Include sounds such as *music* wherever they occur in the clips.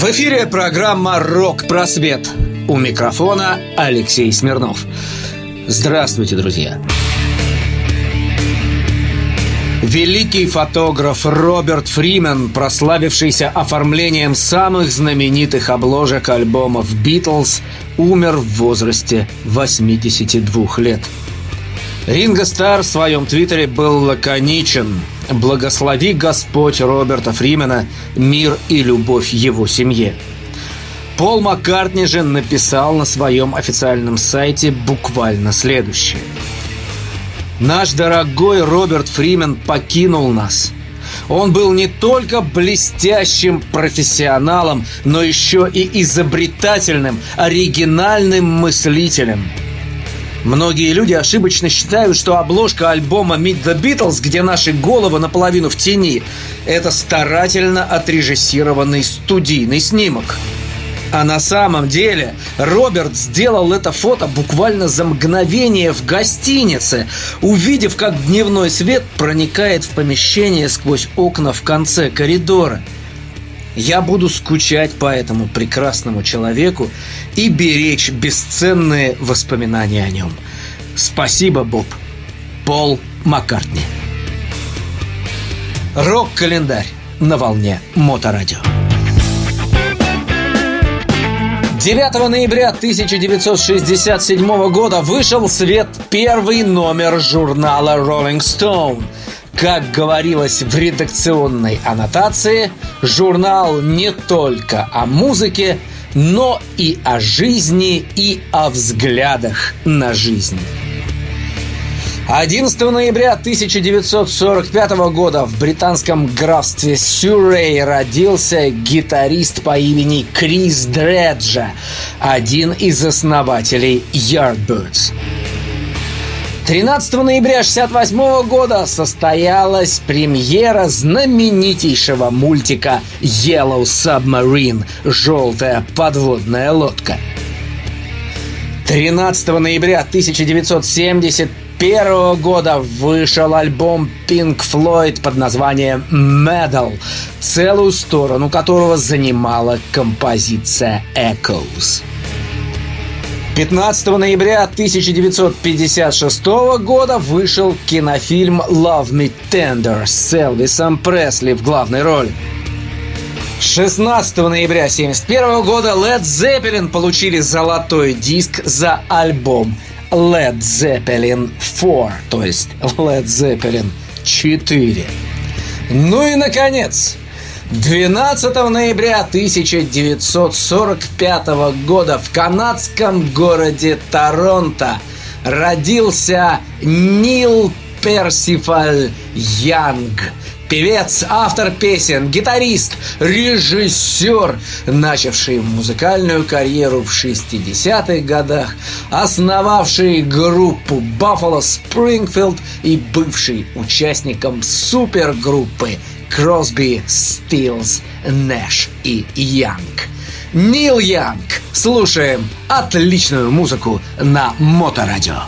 В эфире программа «Рок-просвет». У микрофона Алексей Смирнов. Здравствуйте, друзья. Великий фотограф Роберт Фримен, прославившийся оформлением самых знаменитых обложек альбомов «Битлз», умер в возрасте 82 лет. Ринго Стар в своем твиттере был лаконичен. Благослови Господь Роберта Фримена, мир и любовь его семье. Пол Маккартни же написал на своем официальном сайте буквально следующее. Наш дорогой Роберт Фримен покинул нас. Он был не только блестящим профессионалом, но еще и изобретательным, оригинальным мыслителем – Многие люди ошибочно считают, что обложка альбома Meet the Beatles, где наши головы наполовину в тени, это старательно отрежиссированный студийный снимок. А на самом деле Роберт сделал это фото буквально за мгновение в гостинице, увидев, как дневной свет проникает в помещение сквозь окна в конце коридора – я буду скучать по этому прекрасному человеку и беречь бесценные воспоминания о нем. Спасибо, Боб. Пол Маккартни. Рок-календарь на волне Моторадио. 9 ноября 1967 года вышел в свет первый номер журнала Rolling Stone – как говорилось в редакционной аннотации, журнал не только о музыке, но и о жизни и о взглядах на жизнь. 11 ноября 1945 года в британском графстве Сюррей родился гитарист по имени Крис Дреджа, один из основателей Yardbirds. 13 ноября 1968 года состоялась премьера знаменитейшего мультика Yellow Submarine – «Желтая подводная лодка». 13 ноября 1971 года вышел альбом Pink Floyd под названием Medal, целую сторону которого занимала композиция Echoes. 15 ноября 1956 года вышел кинофильм «Love Me Tender» с Элвисом Пресли в главной роли. 16 ноября 1971 года Led Zeppelin получили золотой диск за альбом Led Zeppelin 4, то есть Led Zeppelin 4. Ну и, наконец, 12 ноября 1945 года в канадском городе Торонто родился Нил Персифаль Янг. Певец, автор песен, гитарист, режиссер, начавший музыкальную карьеру в 60-х годах, основавший группу Buffalo Springfield и бывший участником супергруппы Кросби, Стилс, Нэш и Янг. Нил Янг. Слушаем отличную музыку на Моторадио.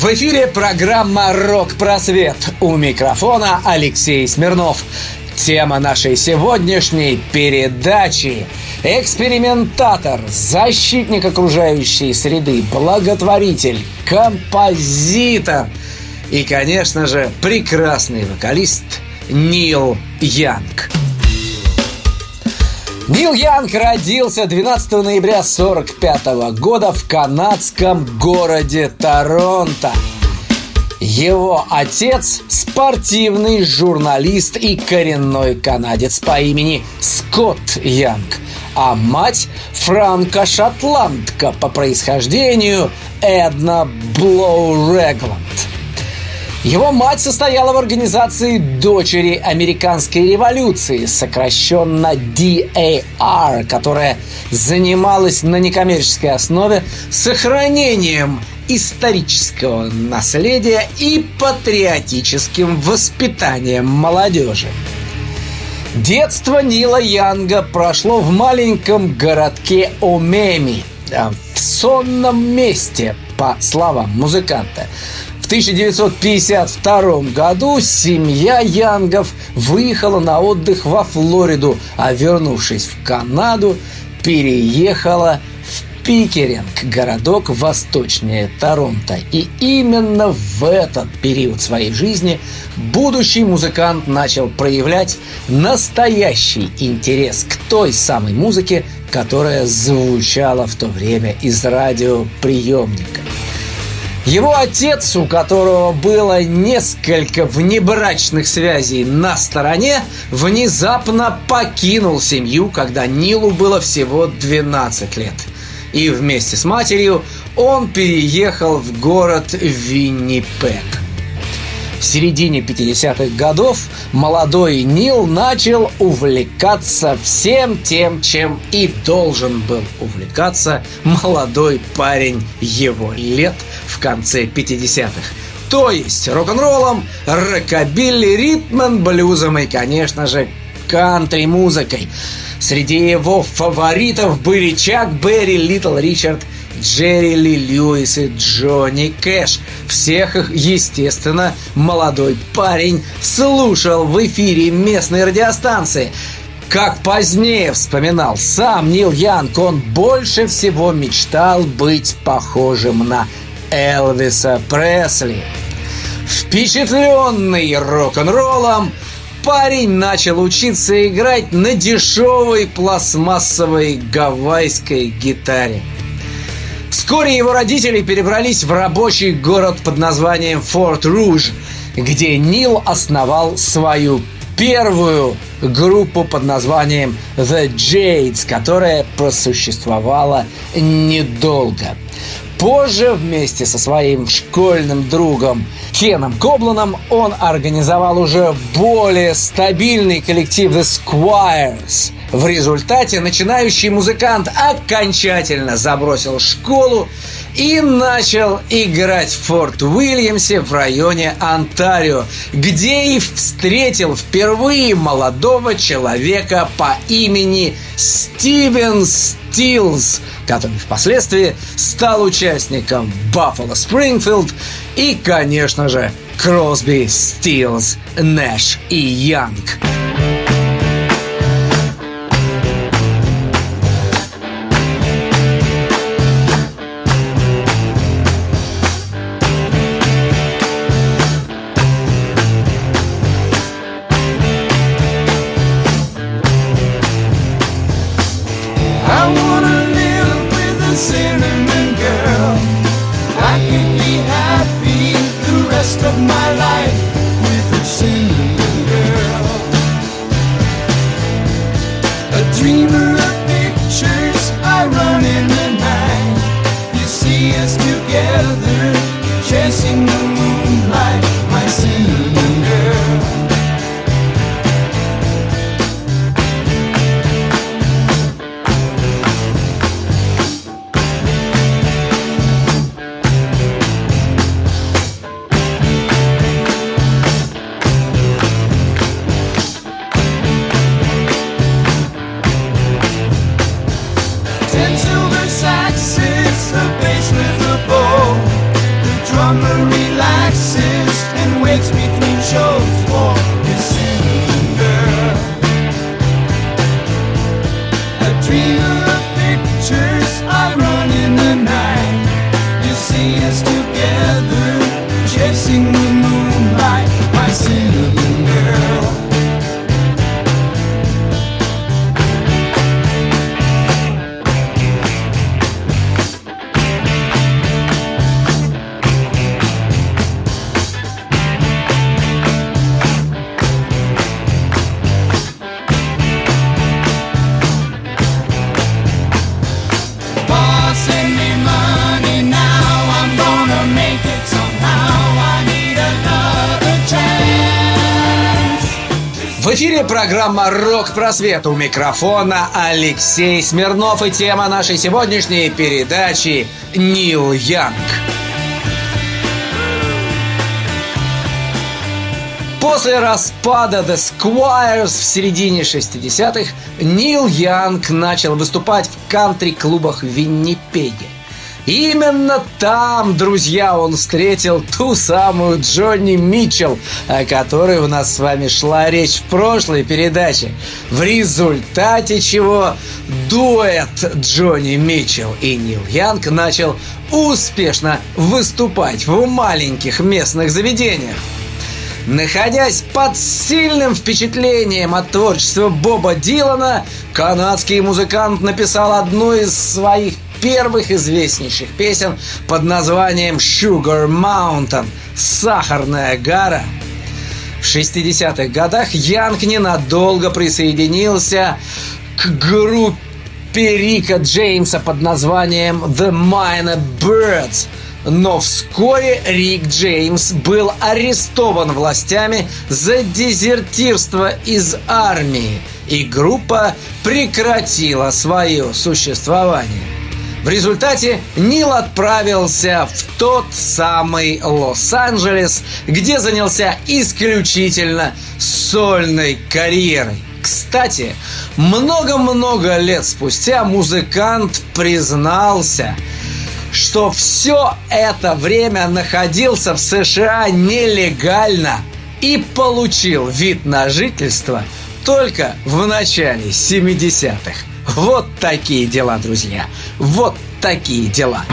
В эфире программа «Рок-просвет». У микрофона Алексей Смирнов. Тема нашей сегодняшней передачи – экспериментатор, защитник окружающей среды, благотворитель, композитор и, конечно же, прекрасный вокалист Нил Янг. Нил Янг родился 12 ноября 1945 года в канадском городе Торонто. Его отец – спортивный журналист и коренной канадец по имени Скотт Янг, а мать – франко-шотландка по происхождению Эдна Блоу Регланд. Его мать состояла в организации «Дочери американской революции», сокращенно DAR, которая занималась на некоммерческой основе сохранением исторического наследия и патриотическим воспитанием молодежи. Детство Нила Янга прошло в маленьком городке Омеми, а, в сонном месте, по словам музыканта – 1952 году семья Янгов выехала на отдых во Флориду, а вернувшись в Канаду, переехала в Пикеринг, городок восточнее Торонто. И именно в этот период своей жизни будущий музыкант начал проявлять настоящий интерес к той самой музыке, которая звучала в то время из радиоприемника. Его отец, у которого было несколько внебрачных связей на стороне, внезапно покинул семью, когда Нилу было всего 12 лет. И вместе с матерью он переехал в город Виннипек. В середине 50-х годов молодой Нил начал увлекаться всем тем, чем и должен был увлекаться молодой парень его лет в конце 50-х. То есть рок-н-роллом, рокобилли, ритмом, блюзом и, конечно же, кантри-музыкой. Среди его фаворитов были Чак Берри, Литл Ричард Джерри Ли Льюис и Джонни Кэш. Всех их, естественно, молодой парень слушал в эфире местной радиостанции. Как позднее вспоминал сам Нил Янг, он больше всего мечтал быть похожим на Элвиса Пресли. Впечатленный рок-н-роллом, парень начал учиться играть на дешевой пластмассовой гавайской гитаре. Вскоре его родители перебрались в рабочий город под названием Форт Руж, где Нил основал свою первую группу под названием The Jades, которая просуществовала недолго. Позже вместе со своим школьным другом Кеном Кобланом. Он организовал уже более стабильный коллектив The Squires – в результате начинающий музыкант окончательно забросил школу и начал играть в Форт Уильямсе в районе Онтарио, где и встретил впервые молодого человека по имени Стивен Стилс, который впоследствии стал участником Buffalo Springfield и, конечно же, Кросби, Стилс, Нэш и Янг. my life with a girl, a dreamer. Программа «Рок-просвет» у микрофона Алексей Смирнов и тема нашей сегодняшней передачи «Нил Янг». После распада The Squires в середине 60-х Нил Янг начал выступать в кантри-клубах в Виннипеге. Именно там, друзья, он встретил ту самую Джонни Митчелл, о которой у нас с вами шла речь в прошлой передаче. В результате чего дуэт Джонни Митчелл и Нил Янг начал успешно выступать в маленьких местных заведениях. Находясь под сильным впечатлением от творчества Боба Дилана, канадский музыкант написал одну из своих первых известнейших песен под названием «Sugar Mountain» – «Сахарная гора». В 60-х годах Янг ненадолго присоединился к группе Рика Джеймса под названием The Minor Birds – но вскоре Рик Джеймс был арестован властями за дезертирство из армии, и группа прекратила свое существование. В результате Нил отправился в тот самый Лос-Анджелес, где занялся исключительно сольной карьерой. Кстати, много-много лет спустя музыкант признался – что все это время находился в США нелегально и получил вид на жительство только в начале 70-х. Вот такие дела, друзья. Вот такие дела.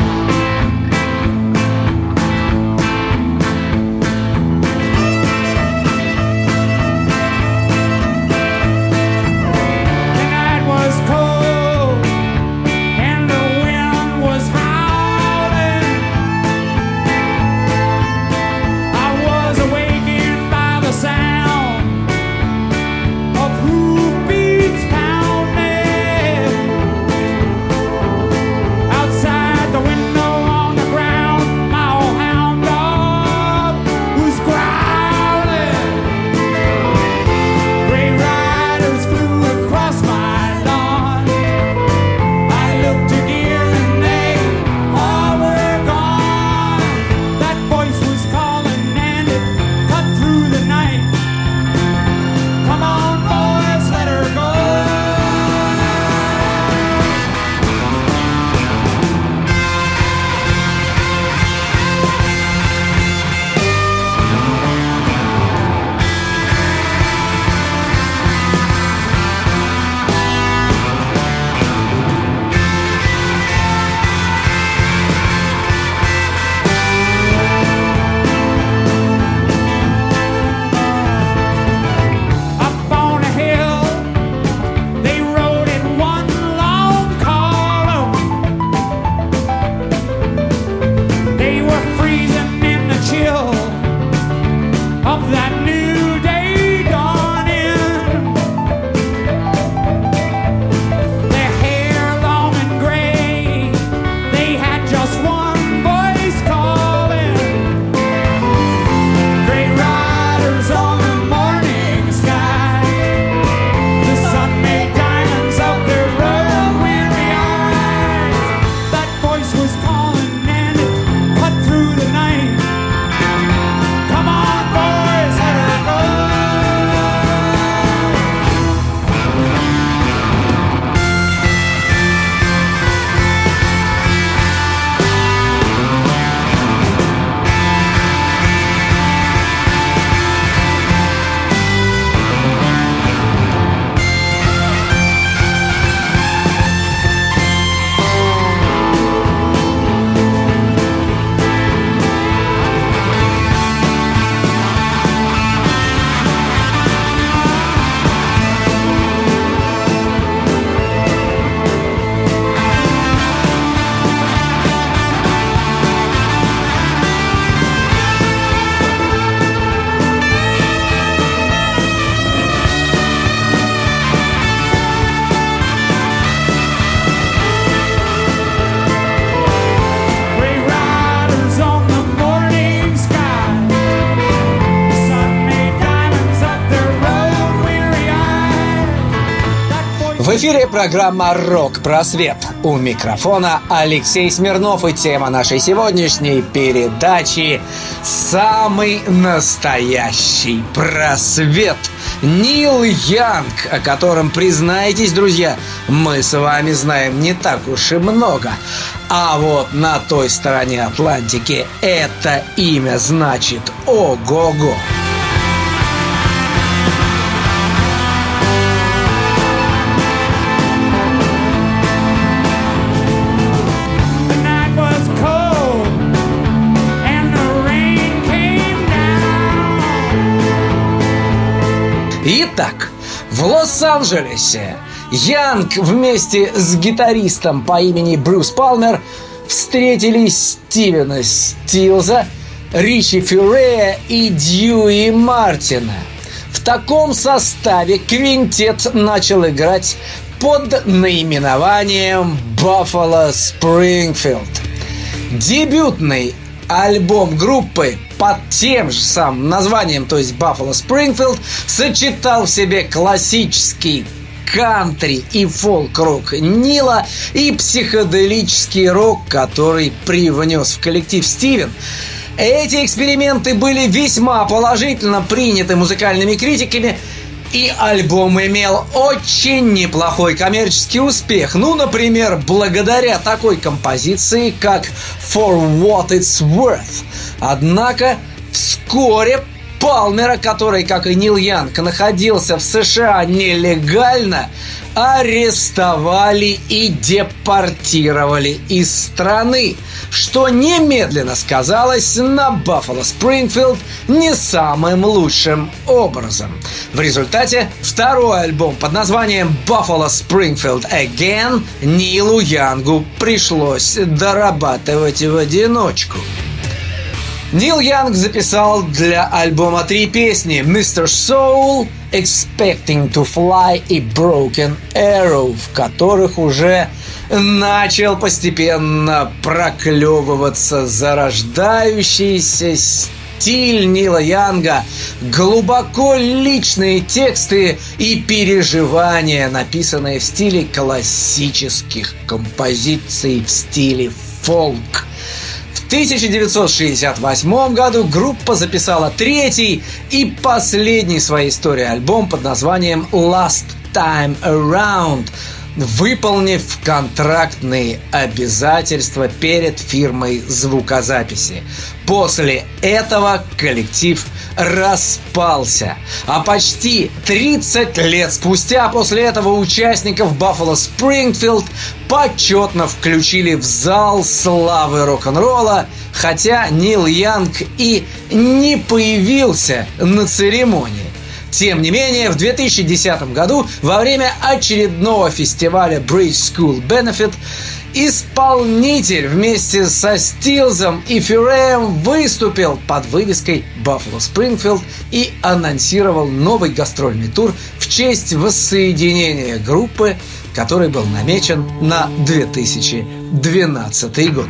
В эфире программа «Рок-просвет». У микрофона Алексей Смирнов и тема нашей сегодняшней передачи «Самый настоящий просвет». Нил Янг, о котором, признайтесь, друзья, мы с вами знаем не так уж и много. А вот на той стороне Атлантики это имя значит ого-го. Итак, Лос-Анджелесе Янг вместе с гитаристом по имени Брюс Палмер встретили Стивена Стилза, Ричи Фюрея и Дьюи Мартина. В таком составе квинтет начал играть под наименованием Buffalo Springfield. Дебютный альбом группы под тем же самым названием, то есть Buffalo Springfield, сочетал в себе классический кантри и фолк-рок Нила и психоделический рок, который привнес в коллектив Стивен. Эти эксперименты были весьма положительно приняты музыкальными критиками, и альбом имел очень неплохой коммерческий успех. Ну, например, благодаря такой композиции, как For What It's Worth. Однако вскоре Палмера, который, как и Нил Янг, находился в США нелегально, арестовали и депортировали из страны, что немедленно сказалось на Баффало Спрингфилд не самым лучшим образом. В результате второй альбом под названием Buffalo Springfield Again Нилу Янгу пришлось дорабатывать в одиночку. Нил Янг записал для альбома три песни «Mr. Soul», «Expecting to Fly» и «Broken Arrow», в которых уже начал постепенно проклевываться зарождающийся стиль Нила Янга, глубоко личные тексты и переживания, написанные в стиле классических композиций в стиле фолк. В 1968 году группа записала третий и последний в своей истории альбом под названием Last Time Around, выполнив контрактные обязательства перед фирмой звукозаписи. После этого коллектив распался. А почти 30 лет спустя после этого участников Buffalo Springfield почетно включили в зал славы рок-н-ролла, хотя Нил Янг и не появился на церемонии. Тем не менее, в 2010 году во время очередного фестиваля Bridge School Benefit исполнитель вместе со Стилзом и Фюреем выступил под вывеской Buffalo Springfield и анонсировал новый гастрольный тур в честь воссоединения группы, который был намечен на 2012 год.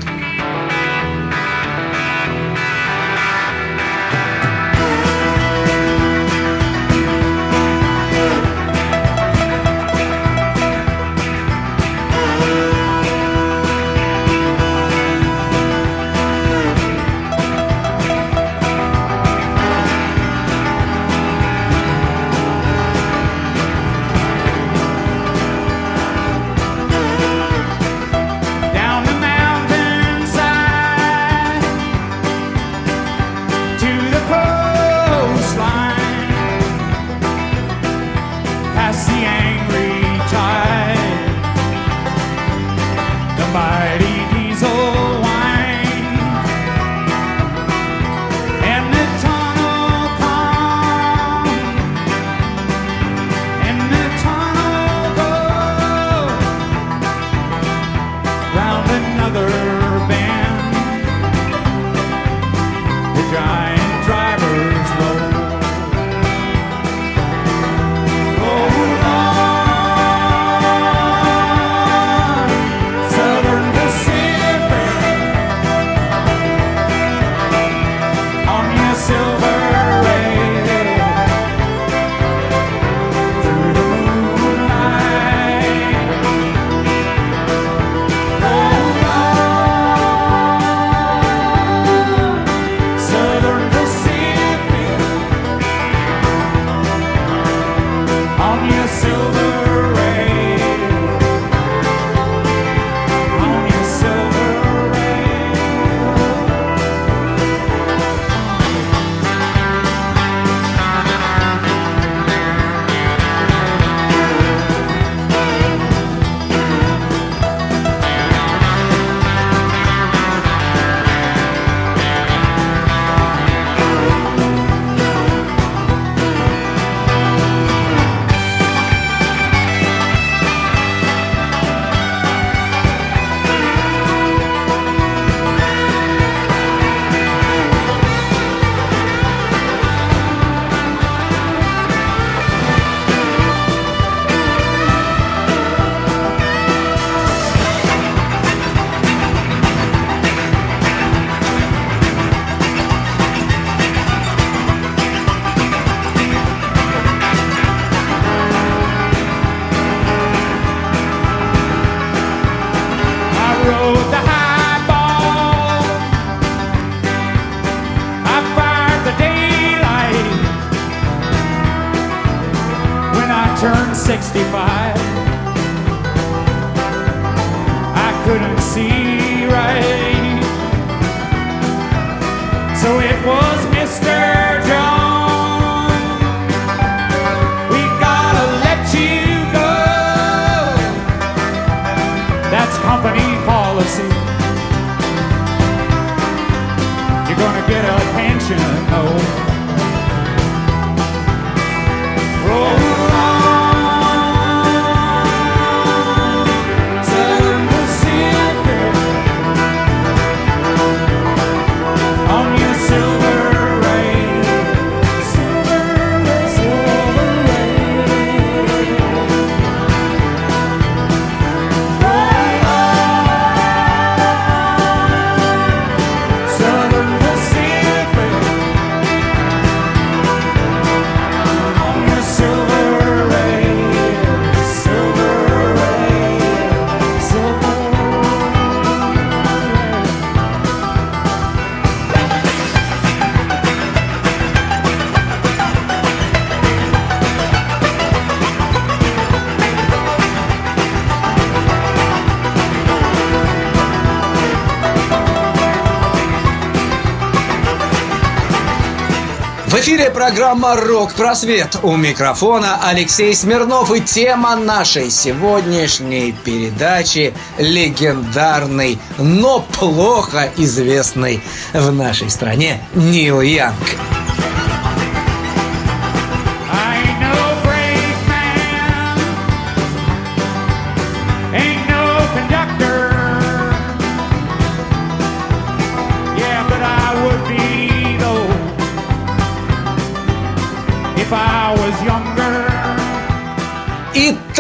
se faz. Эфире программа «Рок-просвет». У микрофона Алексей Смирнов и тема нашей сегодняшней передачи легендарный, но плохо известный в нашей стране Нил Янг.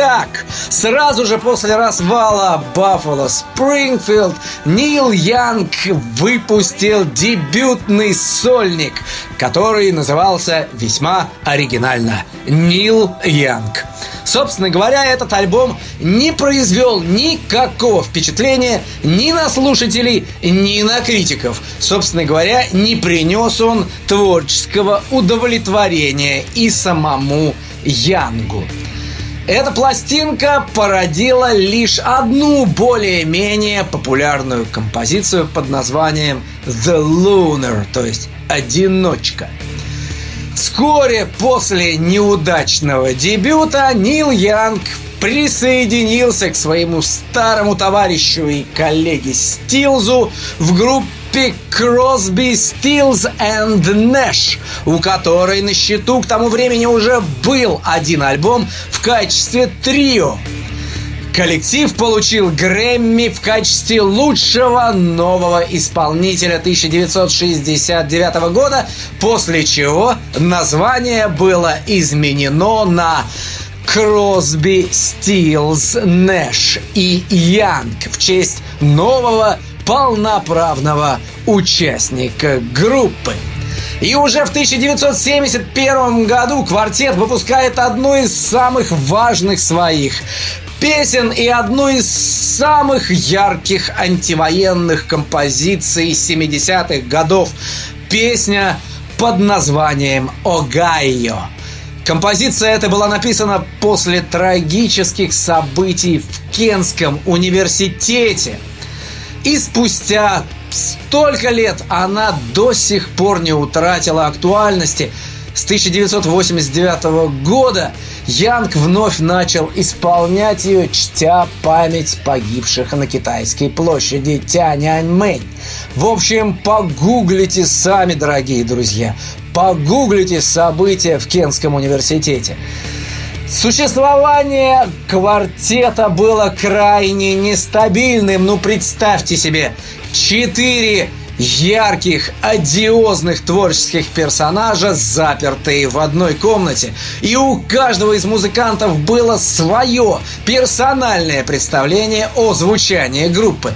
Итак, сразу же после развала Баффало Спрингфилд Нил Янг выпустил дебютный сольник, который назывался весьма оригинально «Нил Янг». Собственно говоря, этот альбом не произвел никакого впечатления ни на слушателей, ни на критиков. Собственно говоря, не принес он творческого удовлетворения и самому Янгу. Эта пластинка породила лишь одну более-менее популярную композицию под названием The Lunar, то есть «Одиночка». Вскоре после неудачного дебюта Нил Янг присоединился к своему старому товарищу и коллеге Стилзу в группе Crosby, Stills and Nash, у которой на счету к тому времени уже был один альбом в качестве трио. Коллектив получил Грэмми в качестве лучшего нового исполнителя 1969 года, после чего название было изменено на Кросби, Стилс, Нэш и Янг в честь нового полноправного участника группы. И уже в 1971 году квартет выпускает одну из самых важных своих песен и одну из самых ярких антивоенных композиций 70-х годов. Песня под названием «Огайо». Композиция эта была написана после трагических событий в Кенском университете. И спустя столько лет она до сих пор не утратила актуальности. С 1989 года Янг вновь начал исполнять ее, чтя память погибших на китайской площади Тяньаньмэнь. В общем, погуглите сами, дорогие друзья. Погуглите события в Кенском университете. Существование квартета было крайне нестабильным. Ну, представьте себе, четыре ярких, одиозных творческих персонажа, запертые в одной комнате. И у каждого из музыкантов было свое персональное представление о звучании группы.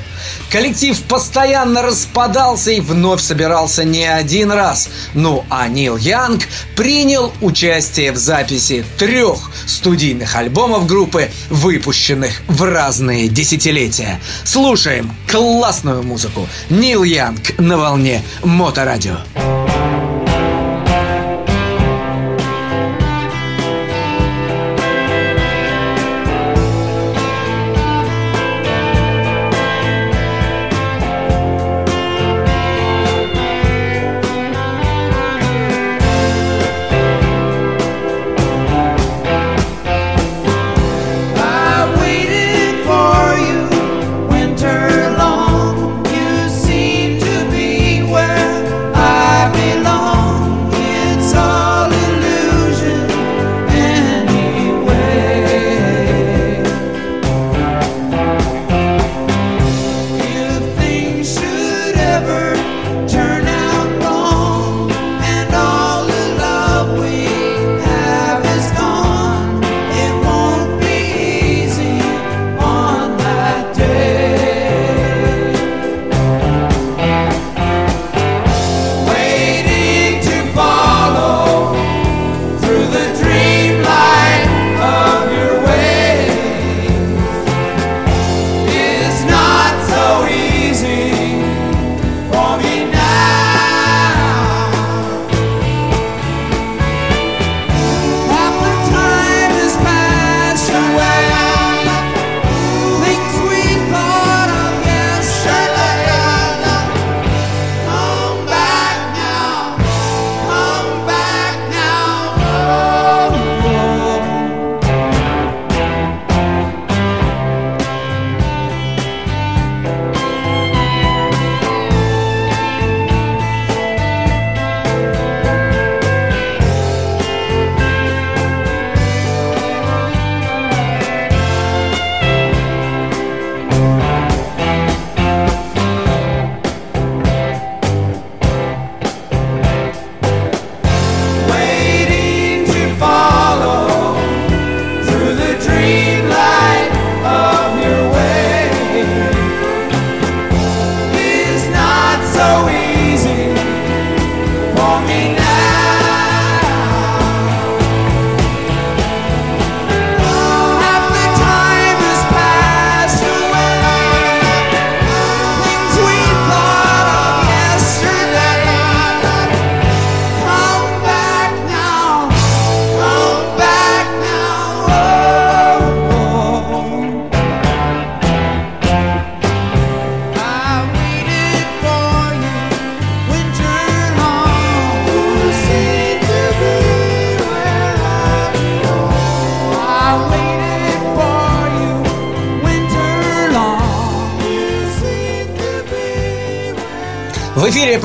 Коллектив постоянно распадался и вновь собирался не один раз. Ну а Нил Янг принял участие в записи трех студийных альбомов группы, выпущенных в разные десятилетия. Слушаем классную музыку. Нил Янг на волне Моторадио.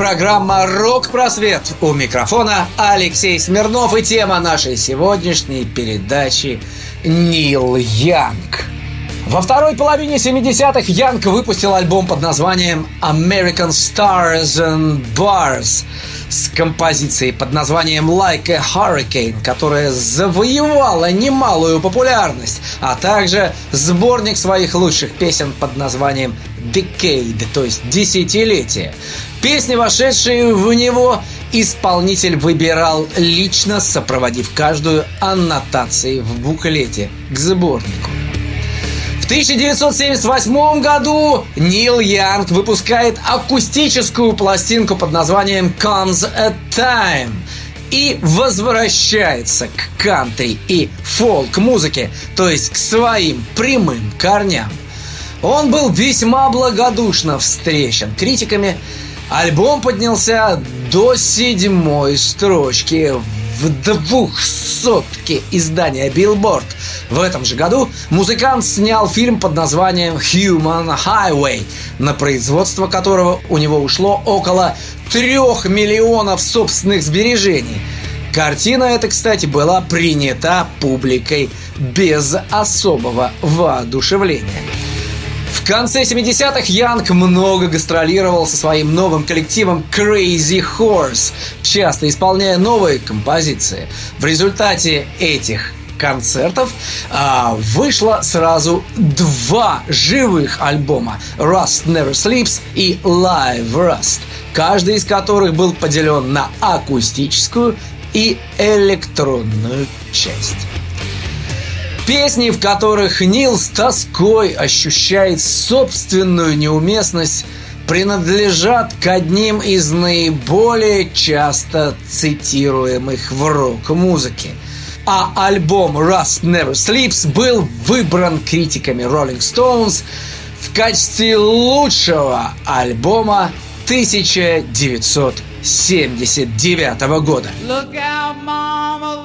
Программа «Рок-просвет». У микрофона Алексей Смирнов и тема нашей сегодняшней передачи «Нил Янг». Во второй половине 70-х Янг выпустил альбом под названием «American Stars and Bars» с композицией под названием «Like a Hurricane», которая завоевала немалую популярность, а также сборник своих лучших песен под названием «Decade», то есть «Десятилетие». Песни, вошедшие в него, исполнитель выбирал лично, сопроводив каждую аннотацией в буклете к сборнику. В 1978 году Нил Янг выпускает акустическую пластинку под названием Comes a Time и возвращается к кантри и фолк-музыке, то есть к своим прямым корням. Он был весьма благодушно встречен критиками, Альбом поднялся до седьмой строчки в двухсотке издания Billboard. В этом же году музыкант снял фильм под названием Human Highway, на производство которого у него ушло около трех миллионов собственных сбережений. Картина эта, кстати, была принята публикой без особого воодушевления. Конце 70-х Янг много гастролировал со своим новым коллективом Crazy Horse, часто исполняя новые композиции. В результате этих концертов а, вышло сразу два живых альбома Rust Never Sleeps и Live Rust, каждый из которых был поделен на акустическую и электронную часть. Песни, в которых Нил с тоской ощущает собственную неуместность, принадлежат к одним из наиболее часто цитируемых в рок-музыке. А альбом Rust Never Sleeps был выбран критиками Rolling Stones в качестве лучшего альбома 1979 года. Look out, mama,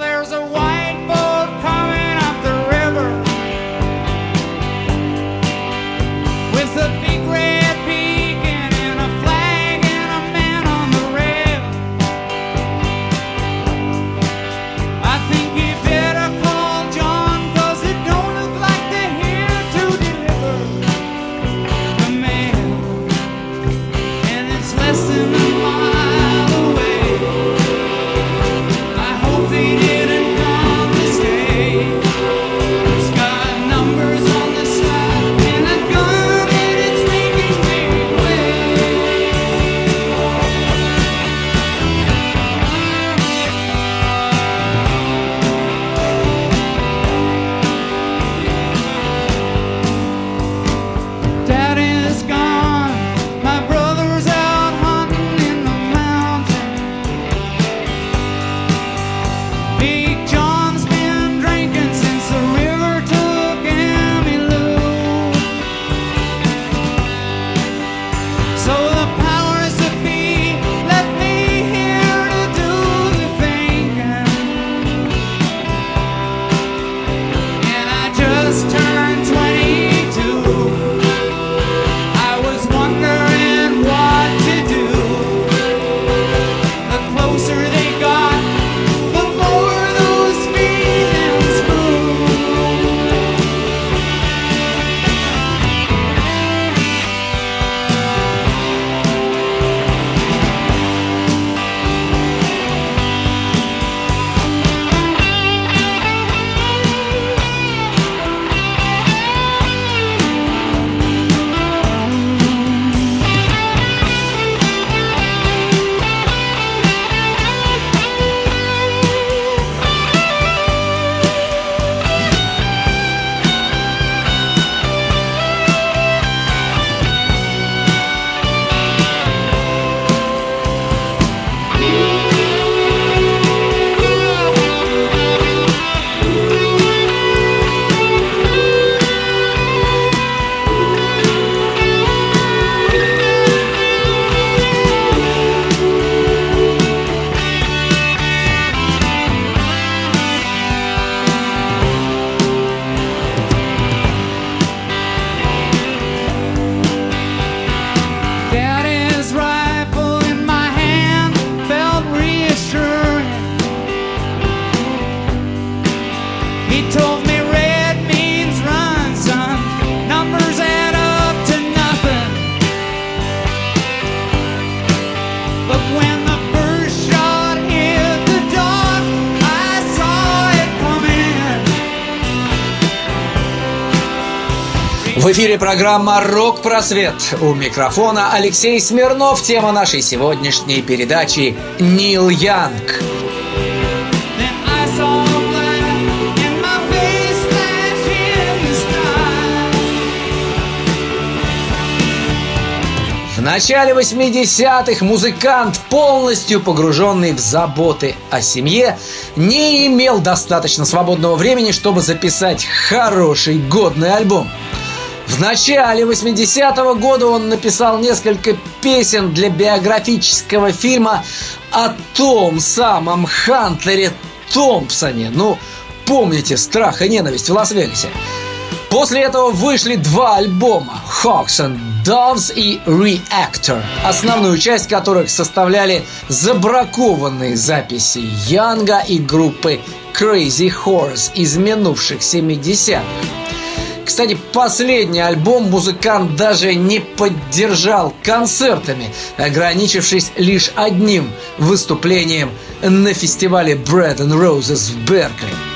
программа «Рок-просвет». У микрофона Алексей Смирнов. Тема нашей сегодняшней передачи «Нил Янг». В начале 80-х музыкант, полностью погруженный в заботы о семье, не имел достаточно свободного времени, чтобы записать хороший, годный альбом. В начале 80-го года он написал несколько песен для биографического фильма о том самом Хантере Томпсоне. Ну, помните «Страх и ненависть» в Лас-Вегасе? После этого вышли два альбома Hawks and Doves и Reactor, основную часть которых составляли забракованные записи Янга и группы Crazy Horse из минувших 70-х. Кстати, последний альбом музыкант даже не поддержал концертами, ограничившись лишь одним выступлением на фестивале Bread and Roses в Беркли.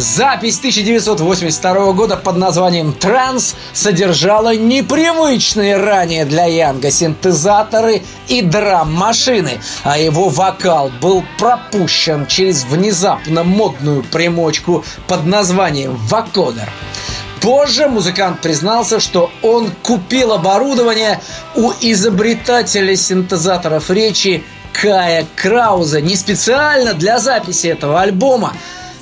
Запись 1982 года под названием «Транс» содержала непривычные ранее для Янга синтезаторы и драм-машины, а его вокал был пропущен через внезапно модную примочку под названием «Вокодер». Позже музыкант признался, что он купил оборудование у изобретателя синтезаторов речи Кая Крауза не специально для записи этого альбома,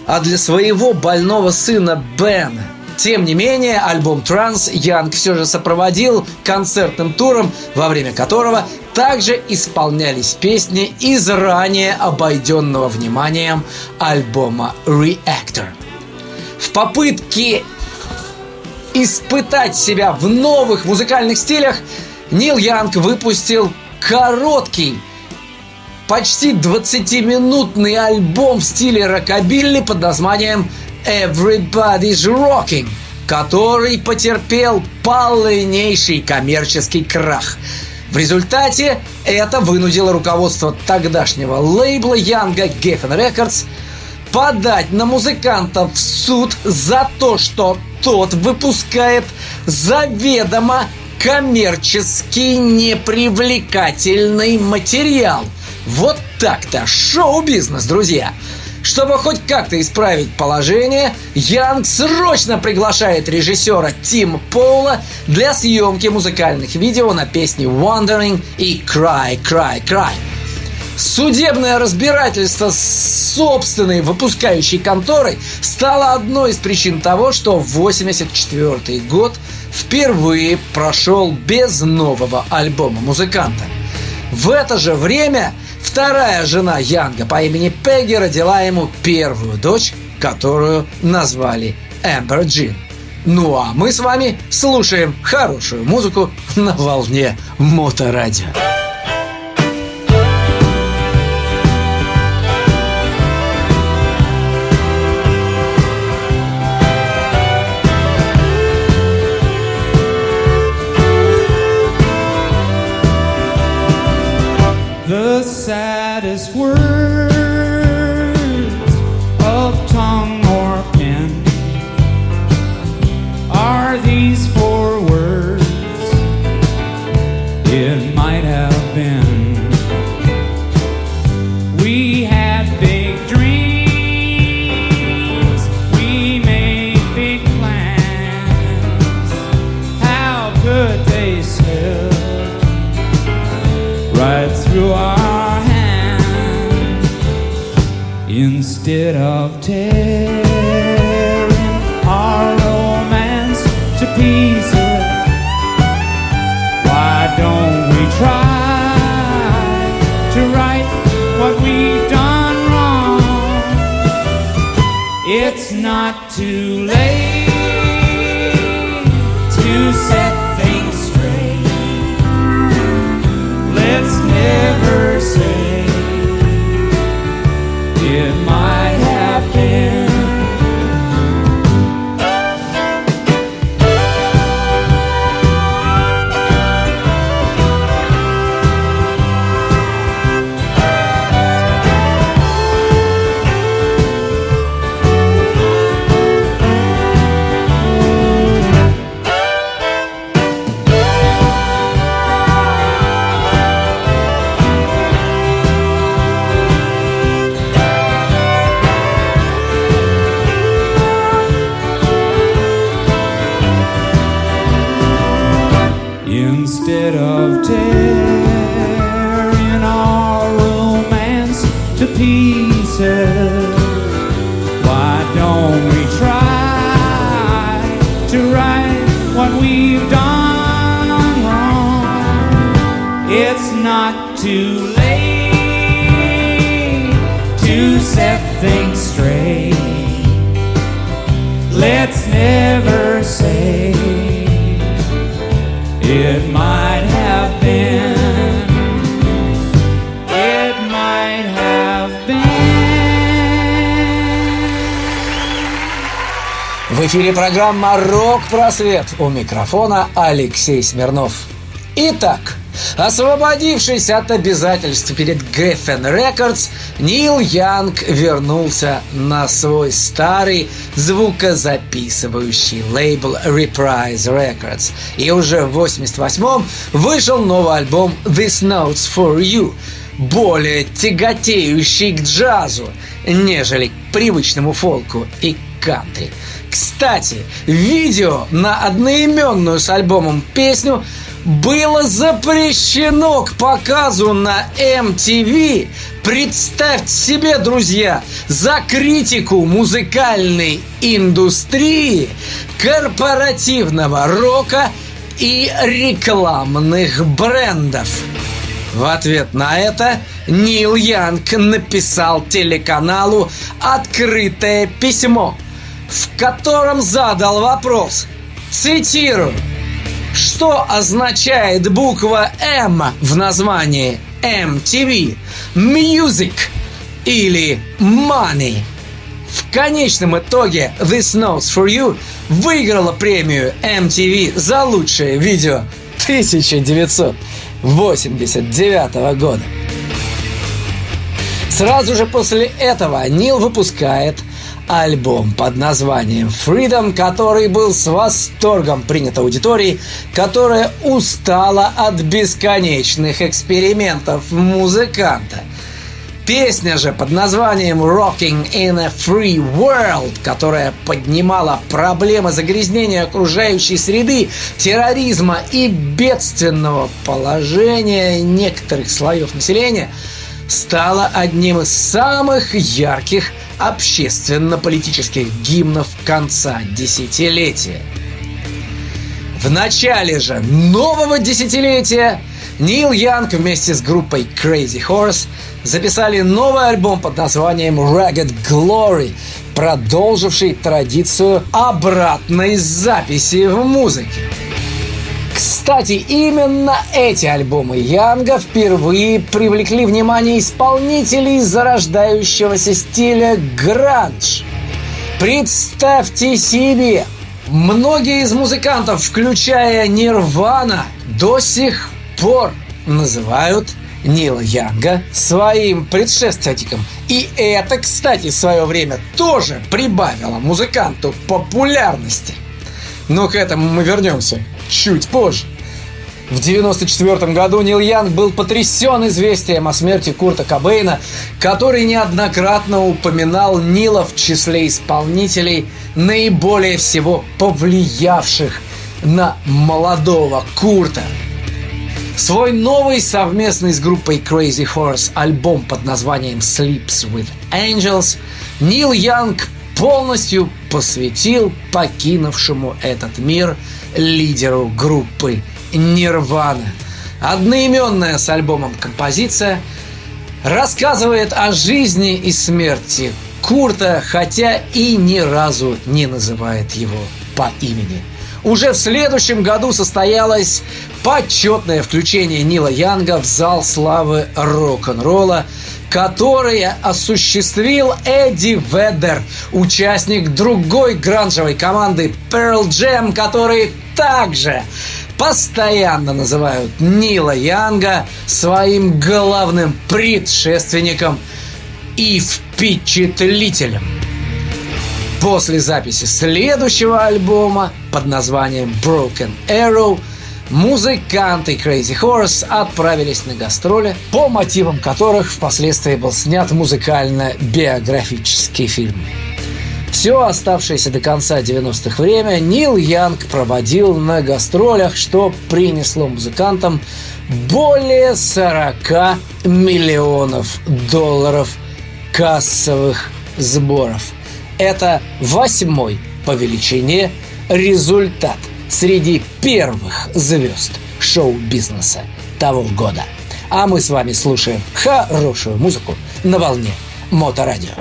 а для своего больного сына Бена. Тем не менее, альбом «Транс» Янг все же сопроводил концертным туром, во время которого также исполнялись песни из ранее обойденного вниманием альбома «Reactor». В попытке испытать себя в новых музыкальных стилях, Нил Янг выпустил короткий, почти 20-минутный альбом в стиле рокобилли под названием Everybody's Rocking, который потерпел полнейший коммерческий крах. В результате это вынудило руководство тогдашнего лейбла Янга Geffen Records подать на музыканта в суд за то, что тот выпускает заведомо коммерчески непривлекательный материал. Вот так-то, шоу-бизнес, друзья. Чтобы хоть как-то исправить положение, Янг срочно приглашает режиссера Тима Поула для съемки музыкальных видео на песни «Wandering» и «Cry, Cry, Cry». Судебное разбирательство с собственной выпускающей конторой стало одной из причин того, что 1984 год впервые прошел без нового альбома музыканта. В это же время вторая жена Янга по имени Пегги родила ему первую дочь, которую назвали Эмбер Джин. Ну а мы с вами слушаем хорошую музыку на волне Моторадио. Not too late to set things straight. Let's never say it might have been. It might have been. В эфире программа «Рок-просвет». У микрофона Алексей Смирнов. Итак, освободившись от обязательств перед Geffen Records, Нил Янг вернулся на свой старый звукозаписывающий лейбл Reprise Records. И уже в 88-м вышел новый альбом This Notes For You, более тяготеющий к джазу, нежели к привычному фолку и кантри. Кстати, видео на одноименную с альбомом песню было запрещено к показу на MTV. Представьте себе, друзья, за критику музыкальной индустрии, корпоративного рока и рекламных брендов. В ответ на это Нил Янг написал телеканалу открытое письмо, в котором задал вопрос, цитирую, что означает буква М в названии MTV, Music или Money. В конечном итоге This Notes For You выиграла премию MTV за лучшее видео 1989 года. Сразу же после этого Нил выпускает альбом под названием Freedom, который был с восторгом принят аудиторией, которая устала от бесконечных экспериментов музыканта. Песня же под названием Rocking in a Free World, которая поднимала проблемы загрязнения окружающей среды, терроризма и бедственного положения некоторых слоев населения, стала одним из самых ярких общественно-политических гимнов конца десятилетия. В начале же нового десятилетия Нил Янг вместе с группой Crazy Horse записали новый альбом под названием Ragged Glory, продолживший традицию обратной записи в музыке. Кстати, именно эти альбомы Янга впервые привлекли внимание исполнителей зарождающегося стиля гранж. Представьте себе, многие из музыкантов, включая Нирвана, до сих пор называют Нила Янга своим предшественником. И это, кстати, в свое время тоже прибавило музыканту популярности. Но к этому мы вернемся чуть позже. В 1994 году Нил Янг был потрясен известием о смерти Курта Кобейна, который неоднократно упоминал Нила в числе исполнителей, наиболее всего повлиявших на молодого Курта. Свой новый совместный с группой Crazy Horse альбом под названием Sleeps with Angels Нил Янг полностью посвятил покинувшему этот мир лидеру группы Нирвана. Одноименная с альбомом композиция рассказывает о жизни и смерти Курта, хотя и ни разу не называет его по имени. Уже в следующем году состоялось почетное включение Нила Янга в зал славы рок-н-ролла, которое осуществил Эдди Ведер, участник другой гранжевой команды Pearl Jam, которые также постоянно называют Нила Янга своим главным предшественником и впечатлителем. После записи следующего альбома под названием Broken Arrow музыканты Crazy Horse отправились на гастроли, по мотивам которых впоследствии был снят музыкально-биографический фильм. Все оставшееся до конца 90-х время Нил Янг проводил на гастролях, что принесло музыкантам более 40 миллионов долларов кассовых сборов. Это восьмой по величине результат среди первых звезд шоу-бизнеса того года. А мы с вами слушаем хорошую музыку на волне Моторадио.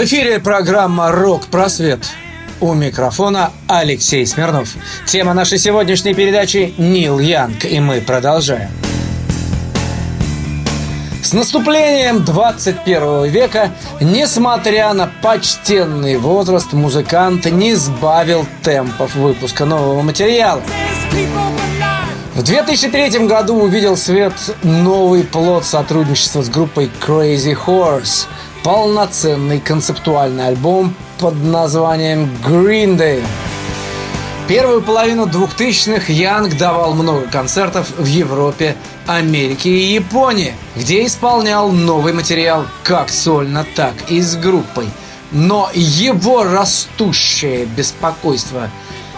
В эфире программа «Рок-просвет». У микрофона Алексей Смирнов. Тема нашей сегодняшней передачи – Нил Янг, и мы продолжаем. С наступлением 21 века, несмотря на почтенный возраст, музыкант не сбавил темпов выпуска нового материала. В 2003 году увидел свет новый плод сотрудничества с группой Crazy Horse. Полноценный концептуальный альбом под названием Green Day. Первую половину 2000-х Янг давал много концертов в Европе, Америке и Японии, где исполнял новый материал как сольно, так и с группой. Но его растущее беспокойство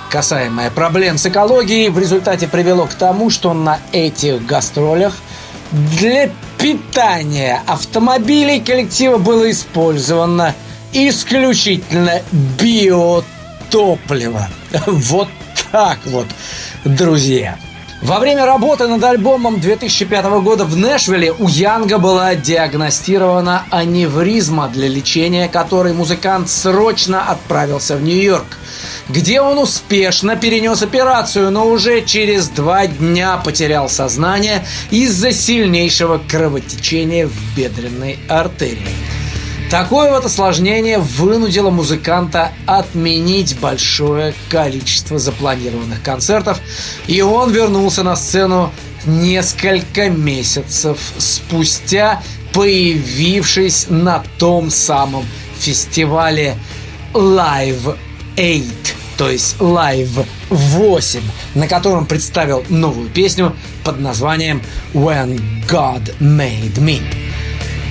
касаемое проблем с экологией в результате привело к тому, что на этих гастролях для питания автомобилей коллектива было использовано исключительно биотопливо. *laughs* Вот так вот, друзья. Во время работы над альбомом 2005 года в Нэшвилле у Янга была диагностирована аневризма, для лечения которой музыкант срочно отправился в Нью-Йорк. Где он успешно перенес операцию, но уже через два дня потерял сознание из-за сильнейшего кровотечения в бедренной артерии. Такое вот осложнение вынудило музыканта отменить большое количество запланированных концертов, и он вернулся на сцену несколько месяцев спустя, появившись на том самом фестивале Live 8, то есть Live 8, на котором представил новую песню под названием When God Made Me.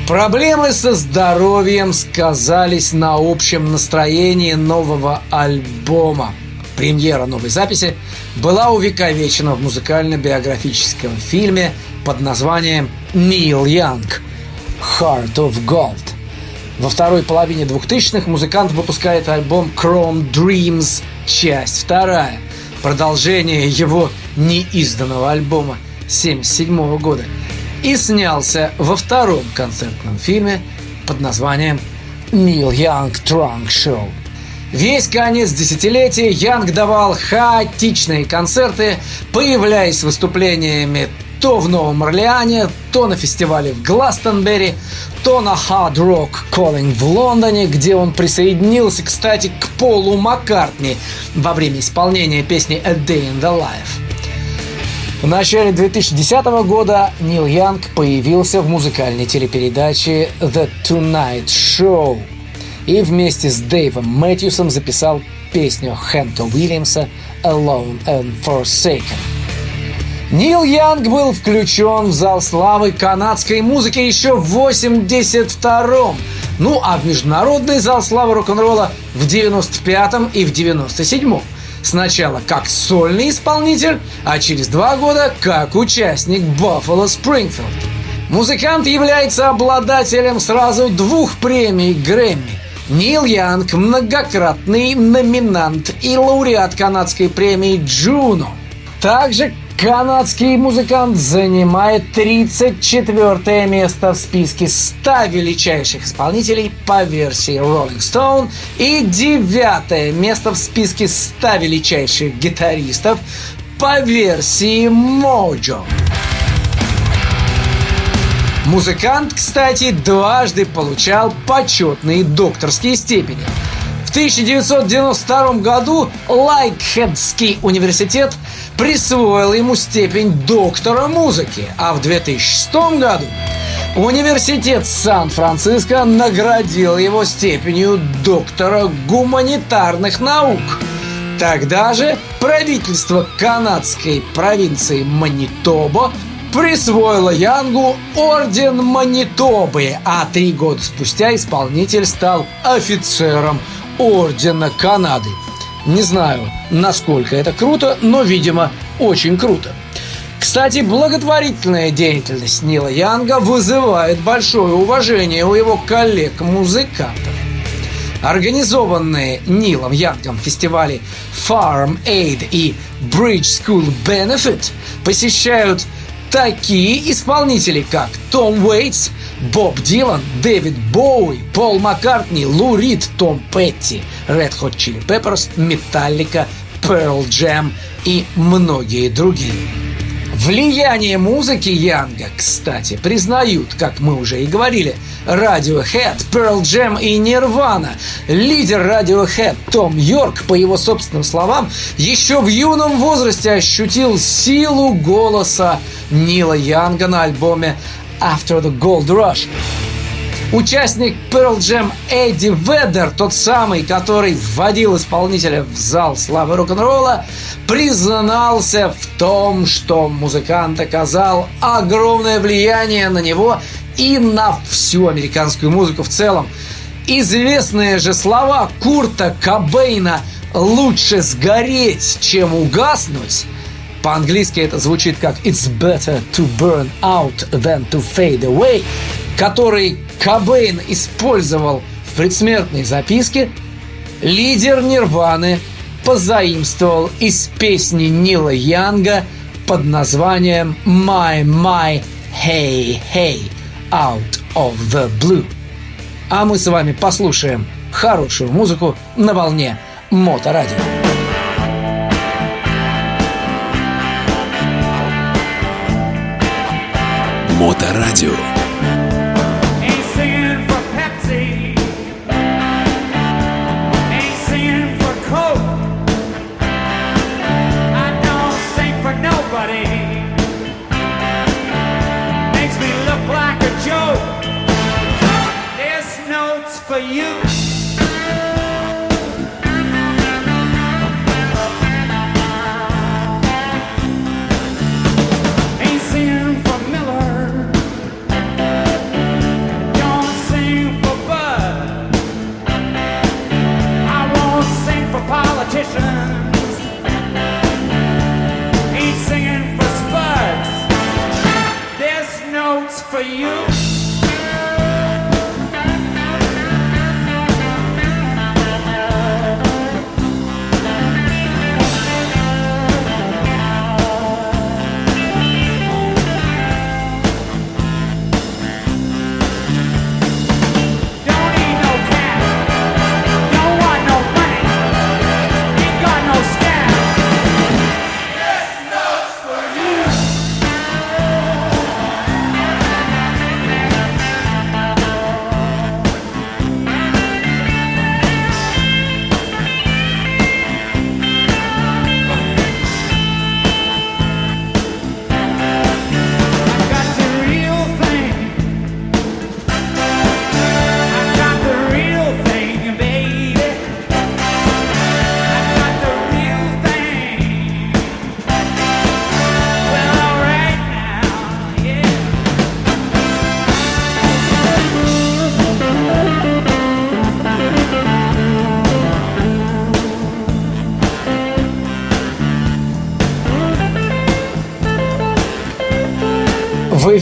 Проблемы со здоровьем сказались на общем настроении нового альбома. Премьера новой записи была увековечена в музыкально-биографическом фильме под названием «Нил Янг. Heart of Gold». Во второй половине 2000-х музыкант выпускает альбом Chrome Dreams, часть вторая, продолжение его неизданного альбома 1977 года – и снялся во втором концертном фильме под названием «Нил Янг Транк Шоу». Весь конец десятилетия Янг давал хаотичные концерты, появляясь выступлениями то в Новом Орлеане, то на фестивале в Гластонберри, то на Hard Rock Calling в Лондоне, где он присоединился, кстати, к Полу Маккартни во время исполнения песни «A Day in the Life». В начале 2010 года Нил Янг появился в музыкальной телепередаче The Tonight Show и вместе с Дэйвом Мэтьюсом записал песню Хэнка Уильямса «Alone and Forsaken». Нил Янг был включен в зал славы канадской музыки еще в 82-м, ну а в международный зал славы рок-н-ролла в 95-м и в 97-м. Сначала как сольный исполнитель, а через два года как участник Buffalo Springfield. Музыкант является обладателем сразу двух премий Грэмми. Нил Янг – многократный номинант и лауреат канадской премии Джуно. Также Канадский музыкант занимает 34 место в списке 100 величайших исполнителей по версии Rolling Stone и 9 место в списке 100 величайших гитаристов по версии Mojo. Музыкант, кстати, дважды получал почетные докторские степени. В 1992 году Лайкхедский университет присвоил ему степень доктора музыки, а в 2006 году Университет Сан-Франциско наградил его степенью доктора гуманитарных наук. Тогда же правительство канадской провинции Манитоба присвоило Янгу орден Манитобы, а три года спустя исполнитель стал офицером ордена Канады. Не знаю, насколько это круто, но, видимо, очень круто. Кстати, благотворительная деятельность Нила Янга вызывает большое уважение у его коллег-музыкантов. Организованные Нилом Янгом фестивали Farm Aid и Bridge School Benefit посещают такие исполнители, как Том Уэйтс, Боб Дилан, Дэвид Боуи, Пол Маккартни, Лу Рид, Том Петти, Red Hot Chili Peppers, Metallica, Pearl Jam и многие другие. Влияние музыки Янга, кстати, признают, как мы уже и говорили, Radiohead, Pearl Jam и Nirvana. Лидер Radiohead Том Йорк, по его собственным словам, еще в юном возрасте ощутил силу голоса Нила Янга на альбоме After the Gold Rush. Участник Pearl Jam Эдди Ведер, тот самый, который вводил исполнителя в зал славы рок-н-ролла, признался в том, что музыкант оказал огромное влияние на него и на всю американскую музыку в целом. Известные же слова Курта Кобейна «Лучше сгореть, чем угаснуть» По-английски это звучит как «It's better to burn out than to fade away», который Кобейн использовал в предсмертной записке, лидер Нирваны позаимствовал из песни Нила Янга под названием «My, my, hey, hey, out of the blue». А мы с вами послушаем хорошую музыку на волне Моторадио. Моторадио. Nobody. Makes me look like a joke. This note's for you.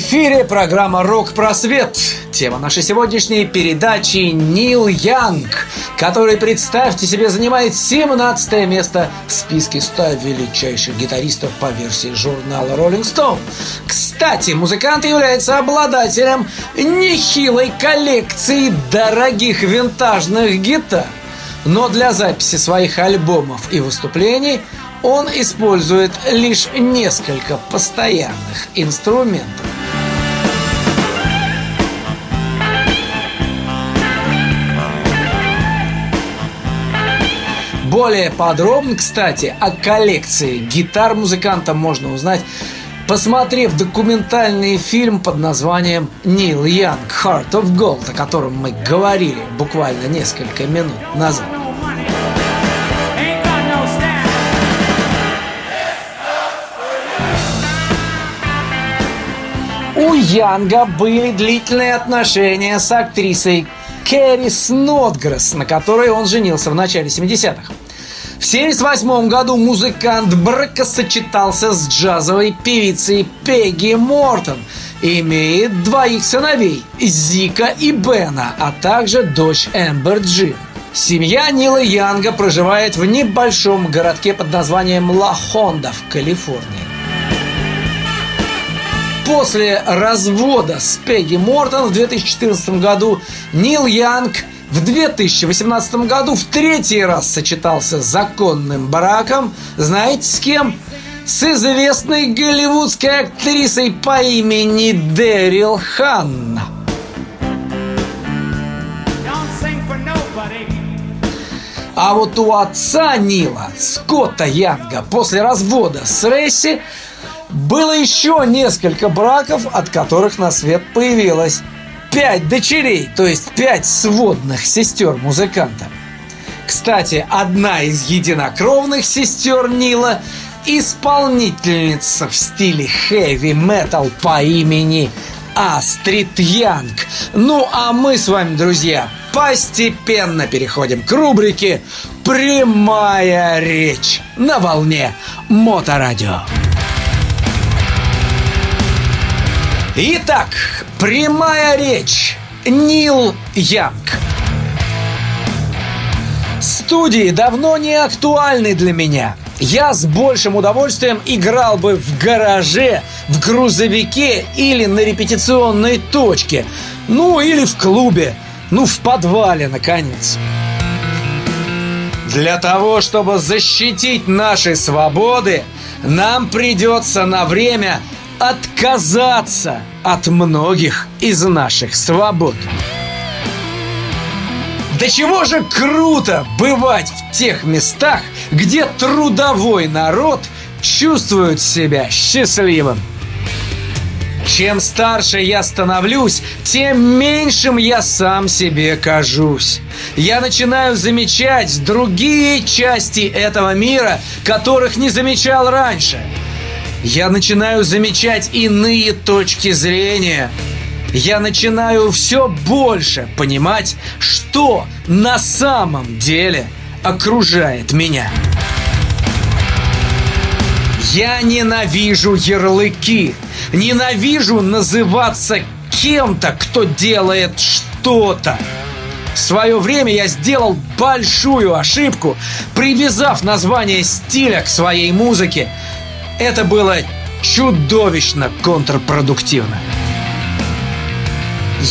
Эфире программа «Рок-просвет». Тема нашей сегодняшней передачи Нил Янг, который, представьте себе, занимает 17 место в списке 100 величайших гитаристов по версии журнала Rolling Stone. Кстати, музыкант является обладателем нехилой коллекции дорогих винтажных гитар. Но для записи своих альбомов и выступлений он использует лишь несколько постоянных инструментов. Более подробно, кстати, о коллекции гитар музыканта можно узнать, посмотрев документальный фильм под названием «Нил Янг. Heart of Gold», о котором мы говорили буквально несколько минут назад. У Янга были длительные отношения с актрисой Кэрри Снотгресс, на которой он женился в начале 70-х. В 1978 году музыкант бракосочетался с джазовой певицей Пегги Мортон и имеет двоих сыновей – Зика и Бена, а также дочь Эмбер Джин. Семья Нила Янга проживает в небольшом городке под названием Ла Хонда в Калифорнии. После развода с Пегги Мортон в 2014 году Нил Янг в 2018 году в третий раз сочетался с законным браком, знаете с кем? С известной голливудской актрисой по имени Дэрил Ханна. А вот у отца Нила, Скотта Янга, после развода с Ресси было еще несколько браков, от которых на свет появилось пять дочерей, то есть пять сводных сестер музыканта. Кстати, одна из единокровных сестер Нила – исполнительница в стиле хэви-метал по имени Астрид Янг. Ну, а мы с вами, друзья, постепенно переходим к рубрике «Прямая речь» на волне Моторадио. Итак, прямая речь. Нил Янг. Студии давно не актуальны для меня. Я с большим удовольствием играл бы в гараже, в грузовике или на репетиционной точке. Ну, или в клубе. Ну, в подвале, наконец. Для того, чтобы защитить наши свободы, нам придется на время отказаться от многих из наших свобод. Да чего же круто бывать в тех местах, где трудовой народ чувствует себя счастливым. Чем старше я становлюсь, тем меньшим я сам себе кажусь. Я начинаю замечать другие части этого мира, которых не замечал раньше. Я начинаю замечать иные точки зрения. Я начинаю все больше понимать, что на самом деле окружает меня. Я ненавижу ярлыки. Ненавижу называться кем-то, кто делает что-то. В свое время я сделал большую ошибку, привязав название стиля к своей музыке. Это было чудовищно контрпродуктивно.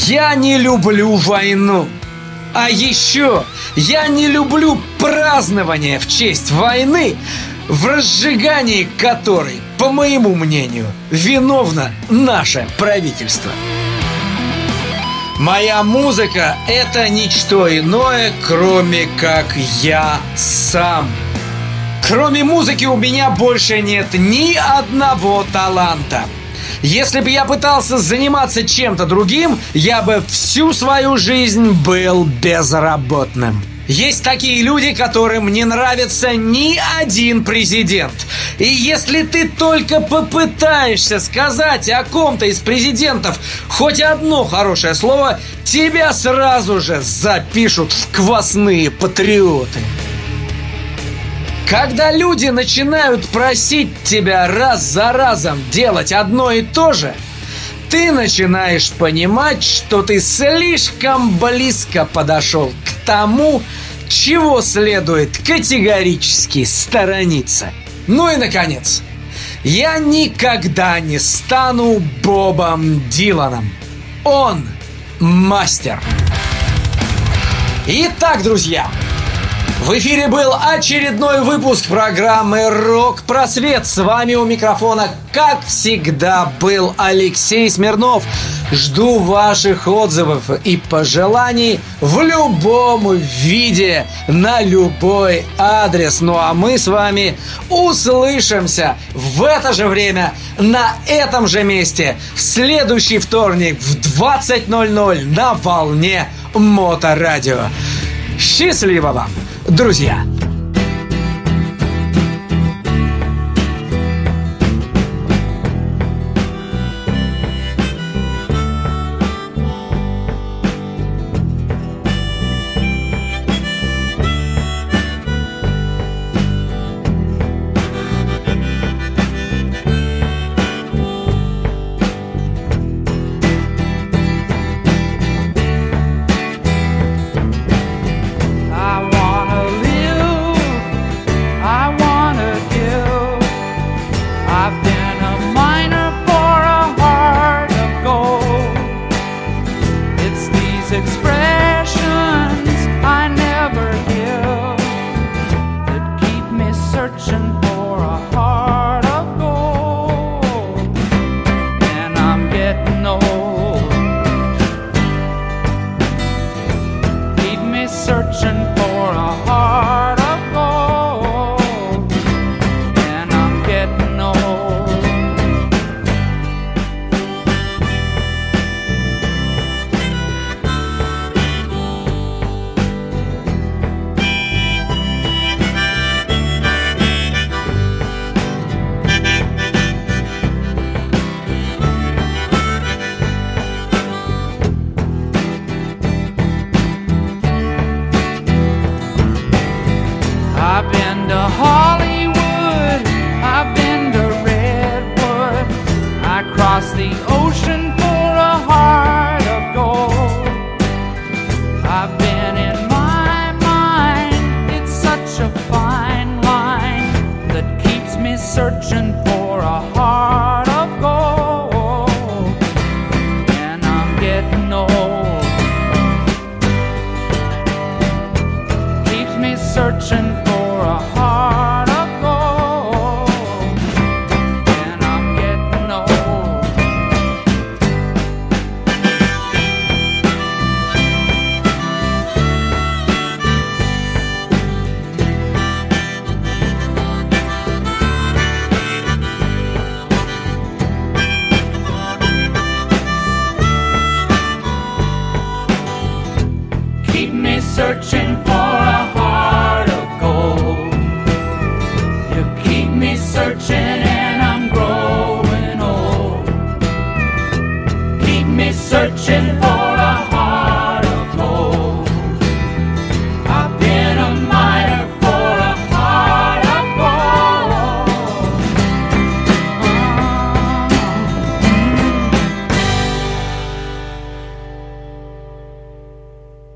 Я не люблю войну. А еще я не люблю празднование в честь войны, в разжигании которой, по моему мнению, виновно наше правительство. Моя музыка – это ничто иное, кроме как я сам. Кроме музыки у меня больше нет ни одного таланта. Если бы я пытался заниматься чем-то другим, я бы всю свою жизнь был безработным. Есть такие люди, которым не нравится ни один президент. И если ты только попытаешься сказать о ком-то из президентов хоть одно хорошее слово, тебя сразу же запишут в квасные патриоты. Когда люди начинают просить тебя раз за разом делать одно и то же, ты начинаешь понимать, что ты слишком близко подошел к тому, чего следует категорически сторониться. Ну и, наконец, я никогда не стану Бобом Диланом. Он мастер. Итак, друзья, в эфире был очередной выпуск программы «Рок-просвет». С вами у микрофона, как всегда, был Алексей Смирнов. Жду ваших отзывов и пожеланий в любом виде, на любой адрес. Ну а мы с вами услышимся в это же время, на этом же месте, в следующий вторник в 20.00 на волне Моторадио. Счастливо вам, друзья!